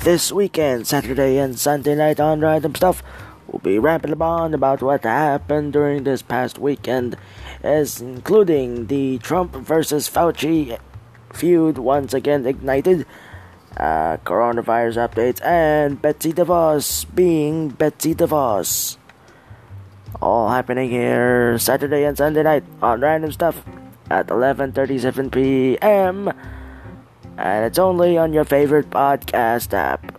this weekend, Saturday and Sunday night on Random Stuff. We'll be rambling on about what happened during this past weekend, as including the Trump versus Fauci feud once again ignited, uh, coronavirus updates, and Betsy DeVos being Betsy DeVos. All happening here Saturday and Sunday night on Random Stuff at 11:37 p.m. and it's only on your favorite podcast app.